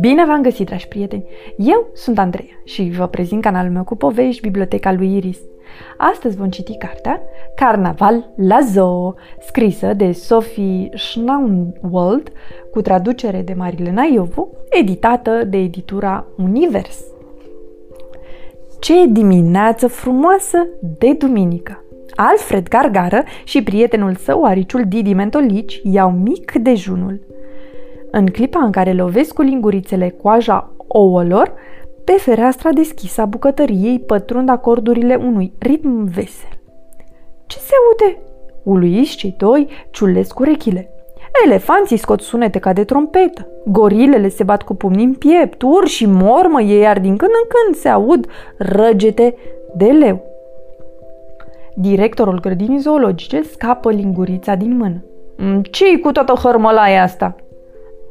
Bine v-am găsit, dragi prieteni! Eu sunt Andreea și vă prezint canalul meu cu povești, Biblioteca lui Iris. Astăzi vom citi cartea Carnaval la Zoo, scrisă de Sophie Schnaunwald, cu traducere de Marilena Iovu, editată de editura Univers. Ce dimineață frumoasă de duminică! Alfred Gargară și prietenul său, ariciul Didi Mentolici, iau mic dejunul. În clipa în care lovesc cu lingurițele coaja ouălor, pe fereastra deschisă a bucătăriei pătrund acordurile unui ritm vesel. Ce se aude? Uluiți cei doi ciulesc urechile. Elefanții scot sunete ca de trompetă, gorilele se bat cu pumni în piept, urși mormă ei, iar din când în când se aud răgete de leu. Directorul grădinii zoologice scapă lingurița din mână. Mm, ce cu toată hărmălaia asta?"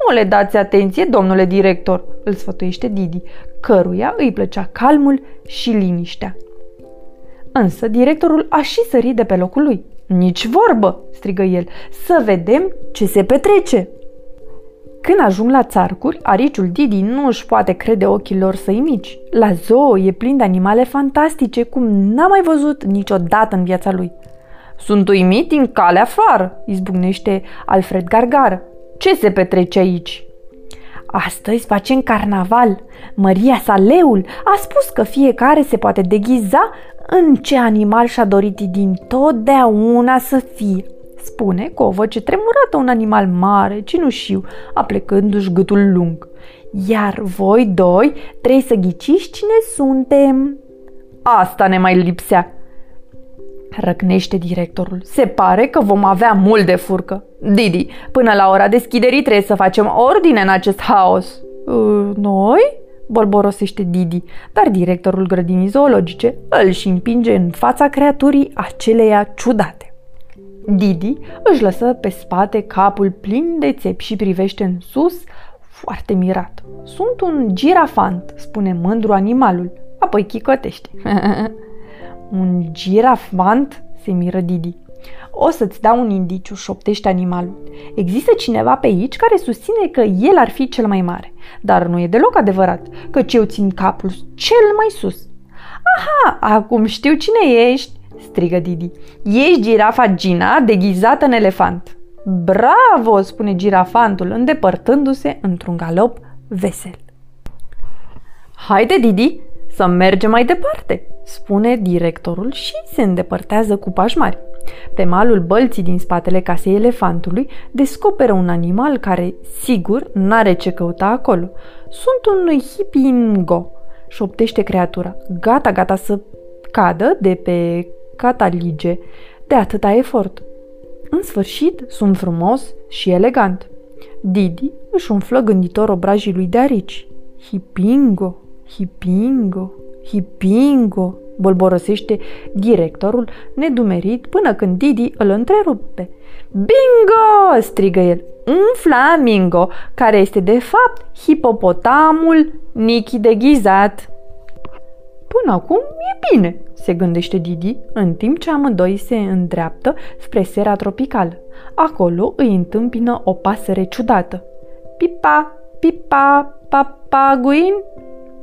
Nu le dați atenție, domnule director, îl sfătuiește Didi, căruia îi plăcea calmul și liniștea. Însă directorul a și sărit de pe locul lui. Nici vorbă, strigă el, să vedem ce se petrece. Când ajung la țarcuri, ariciul Didi nu își poate crede ochilor săi mici. La zoo e plin de animale fantastice, cum n-a mai văzut niciodată în viața lui. Sunt uimit din calea afară, izbucnește Alfred Gargar. Ce se petrece aici? Astăzi facem carnaval. Maria Saleul a spus că fiecare se poate deghiza în ce animal și-a dorit din totdeauna să fie. Spune cu o voce tremurată un animal mare, cinușiu, aplecându-și gâtul lung. Iar voi doi trebuie să ghiciți cine suntem. Asta ne mai lipsea, Răcnește directorul. Se pare că vom avea mult de furcă. Didi, până la ora deschiderii trebuie să facem ordine în acest haos. Uh, noi? bolborosește Didi, dar directorul grădinii zoologice îl și împinge în fața creaturii aceleia ciudate. Didi își lăsă pe spate capul plin de țepi și privește în sus, foarte mirat. Sunt un girafant, spune mândru animalul, apoi chicotește. Un girafant? se miră Didi. O să-ți dau un indiciu, șoptește animalul. Există cineva pe aici care susține că el ar fi cel mai mare. Dar nu e deloc adevărat, căci eu țin capul cel mai sus. Aha, acum știu cine ești, strigă Didi. Ești girafa Gina deghizată în elefant. Bravo, spune girafantul, îndepărtându-se într-un galop vesel. Haide, Didi, să mergem mai departe, spune directorul și se îndepărtează cu pași mari. Pe malul bălții din spatele casei elefantului descoperă un animal care, sigur, n-are ce căuta acolo. Sunt un hipingo, șoptește creatura, gata, gata să cadă de pe catalige de atâta efort. În sfârșit, sunt frumos și elegant. Didi își umflă gânditor obrajii lui de arici. Hipingo, hipingo, hipingo, bolborosește directorul, nedumerit, până când Didi îl întrerupe. Bingo! strigă el. Un flamingo, care este de fapt hipopotamul Nichi deghizat. Până acum e bine, se gândește Didi, în timp ce amândoi se îndreaptă spre sera tropicală. Acolo îi întâmpină o pasăre ciudată. Pipa, pipa, papaguin,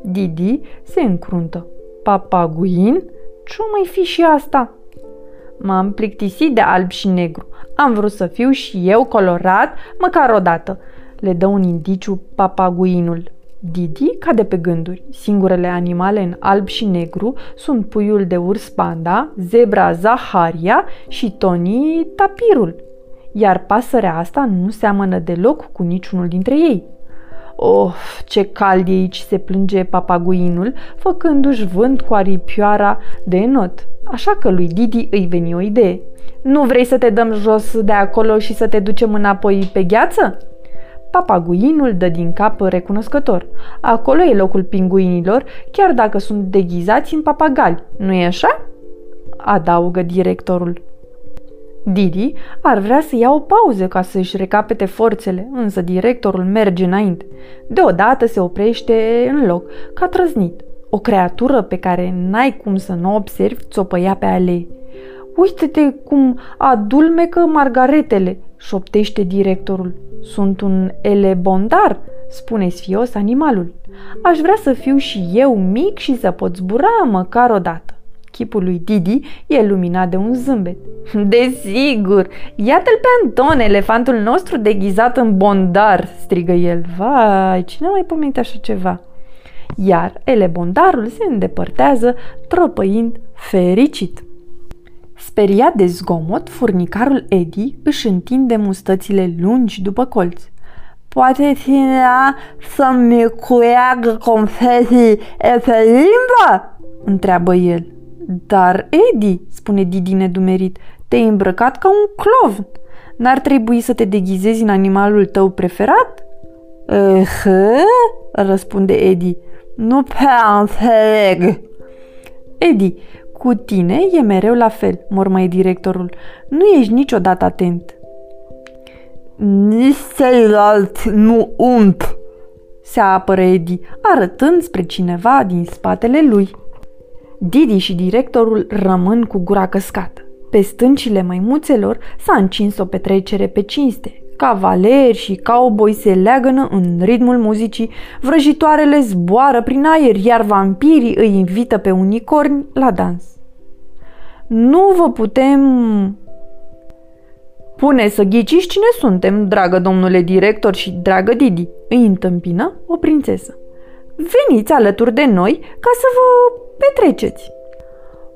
Didi se încruntă. Papaguin? Ce mai fi și asta? M-am plictisit de alb și negru. Am vrut să fiu și eu colorat, măcar o dată. Le dă un indiciu papaguinul. Didi cade pe gânduri. Singurele animale în alb și negru sunt puiul de urs panda, zebra Zaharia și Tony tapirul. Iar pasărea asta nu seamănă deloc cu niciunul dintre ei. Oh, ce cald e aici, se plânge papaguinul, făcându-și vânt cu aripioara de not. Așa că lui Didi îi veni o idee. Nu vrei să te dăm jos de acolo și să te ducem înapoi pe gheață? Papaguinul dă din cap recunoscător. Acolo e locul pinguinilor, chiar dacă sunt deghizați în papagali, nu e așa? Adaugă directorul. Didi ar vrea să ia o pauză ca să-și recapete forțele, însă directorul merge înainte. Deodată se oprește în loc, ca trăznit. O creatură pe care n-ai cum să nu observi țopăia pe alee. Uite-te cum adulmecă margaretele, șoptește directorul. Sunt un elebondar, spune sfios animalul. Aș vrea să fiu și eu mic și să pot zbura măcar o dată. Chipul lui Didi e luminat de un zâmbet. Desigur! Iată-l pe Anton, elefantul nostru deghizat în bondar, strigă el. Vai, cine mai pomenit așa ceva? Iar elebondarul se îndepărtează, tropăind fericit. Speriat de zgomot, furnicarul Eddie își întinde mustățile lungi după colț. Poate cineva să-mi cuiagă confetii pe limbă? întreabă el. Dar, Eddie, spune Didi nedumerit, te-ai îmbrăcat ca un clovn. N-ar trebui să te deghizezi în animalul tău preferat? Eh, răspunde Eddie. Nu prea înțeleg. Eddie, cu tine e mereu la fel, mormăie directorul. Nu ești niciodată atent. Nici ceilalți nu ump, se apără Eddie, arătând spre cineva din spatele lui. Didi și directorul rămân cu gura căscată. Pe stâncile maimuțelor s-a încins o petrecere pe cinste. Cavaleri și cowboy se leagănă în ritmul muzicii, vrăjitoarele zboară prin aer, iar vampirii îi invită pe unicorni la dans. Nu vă putem pune să ghiciți cine suntem, dragă domnule director și dragă Didi, îi întâmpină o prințesă. Veniți alături de noi ca să vă petreceți.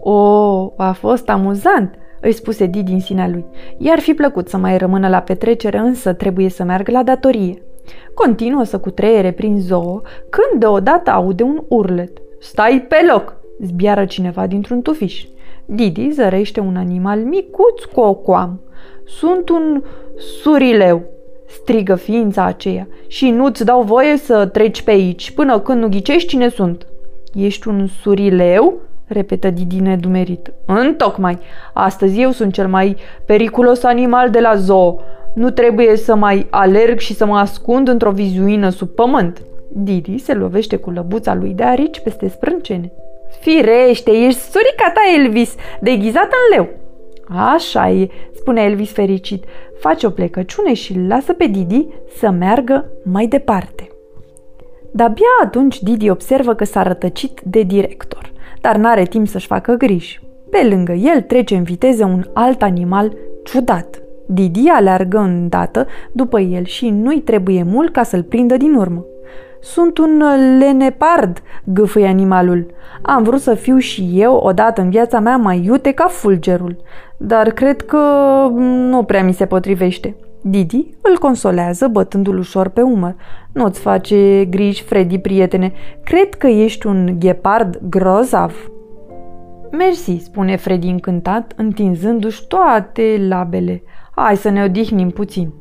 O, a fost amuzant, îi spuse Didi în sinea lui. I-ar fi plăcut să mai rămână la petrecere, însă trebuie să meargă la datorie. Continuă să cutreiere prin zoo, când deodată aude un urlet. Stai pe loc! zbiară cineva dintr-un tufiș. Didi zărește un animal micuț cu o coamă. Sunt un surileu, strigă ființa aceea, și nu-ți dau voie să treci pe aici, până când nu ghicești cine sunt. Ești un surileu? Repetă Didi nedumerit. Întocmai. Astăzi eu sunt cel mai periculos animal de la zoo. Nu trebuie să mai alerg și să mă ascund într-o vizuină sub pământ. Didi se lovește cu lăbuța lui de arici peste sprâncene. Firește, ești surica ta, Elvis, deghizat în leu. Așa e, spune Elvis fericit. Face o plecăciune și îl lasă pe Didi să meargă mai departe. De-abia atunci Didi observă că s-a rătăcit de director, dar n-are timp să-și facă griji. Pe lângă el trece în viteză un alt animal ciudat. Didi aleargă îndată după el și nu-i trebuie mult ca să-l prindă din urmă. Sunt un lenepard, gâfâie animalul. Am vrut să fiu și eu odată în viața mea mai iute ca fulgerul, dar cred că nu prea mi se potrivește. Didi îl consolează bătându-l ușor pe umăr. Nu-ți face griji, Freddy, prietene. Cred că ești un ghepard grozav. Mersi, spune Freddy încântat, întinzându-și toate labele. Hai să ne odihnim puțin.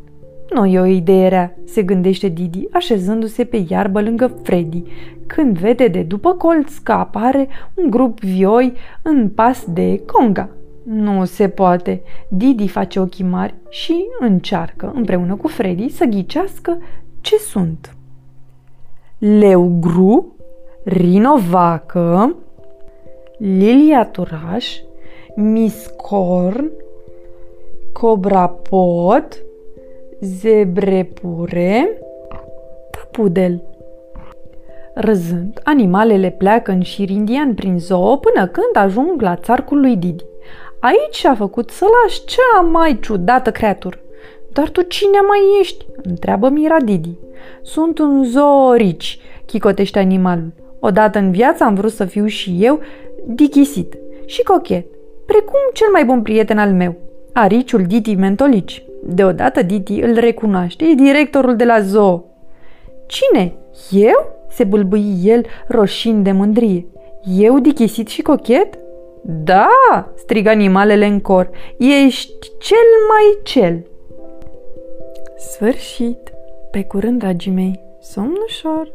Nu e o idee rea, se gândește Didi, așezându-se pe iarbă lângă Freddy, când vede de după colț că apare un grup vioi în pas de conga. Nu se poate. Didi face ochii mari și încearcă, împreună cu Freddy, să ghicească ce sunt. Leu gru, rinovacă, lilia turaș, miscorn, cobrapot, zebrepure, pudel. Râzând, animalele pleacă în șir indian prin zoo până când ajung la țarcul lui Didi. Aici a făcut să lași cea mai ciudată creatură. Dar tu cine mai ești? întreabă Mira Didi. Sunt un zoorici, chicotește animalul. Odată în viață am vrut să fiu și eu dichisit și cochet, precum cel mai bun prieten al meu, ariciul Didi Mentolici. Deodată Didi îl recunoaște, e directorul de la zoo. Cine? Eu? se bâlbâi el roșind de mândrie. Eu dichisit și cochet? Da, strigă animalele în cor, ești cel mai cel. Sfârșit. Pe curând, dragii mei, somn ușor.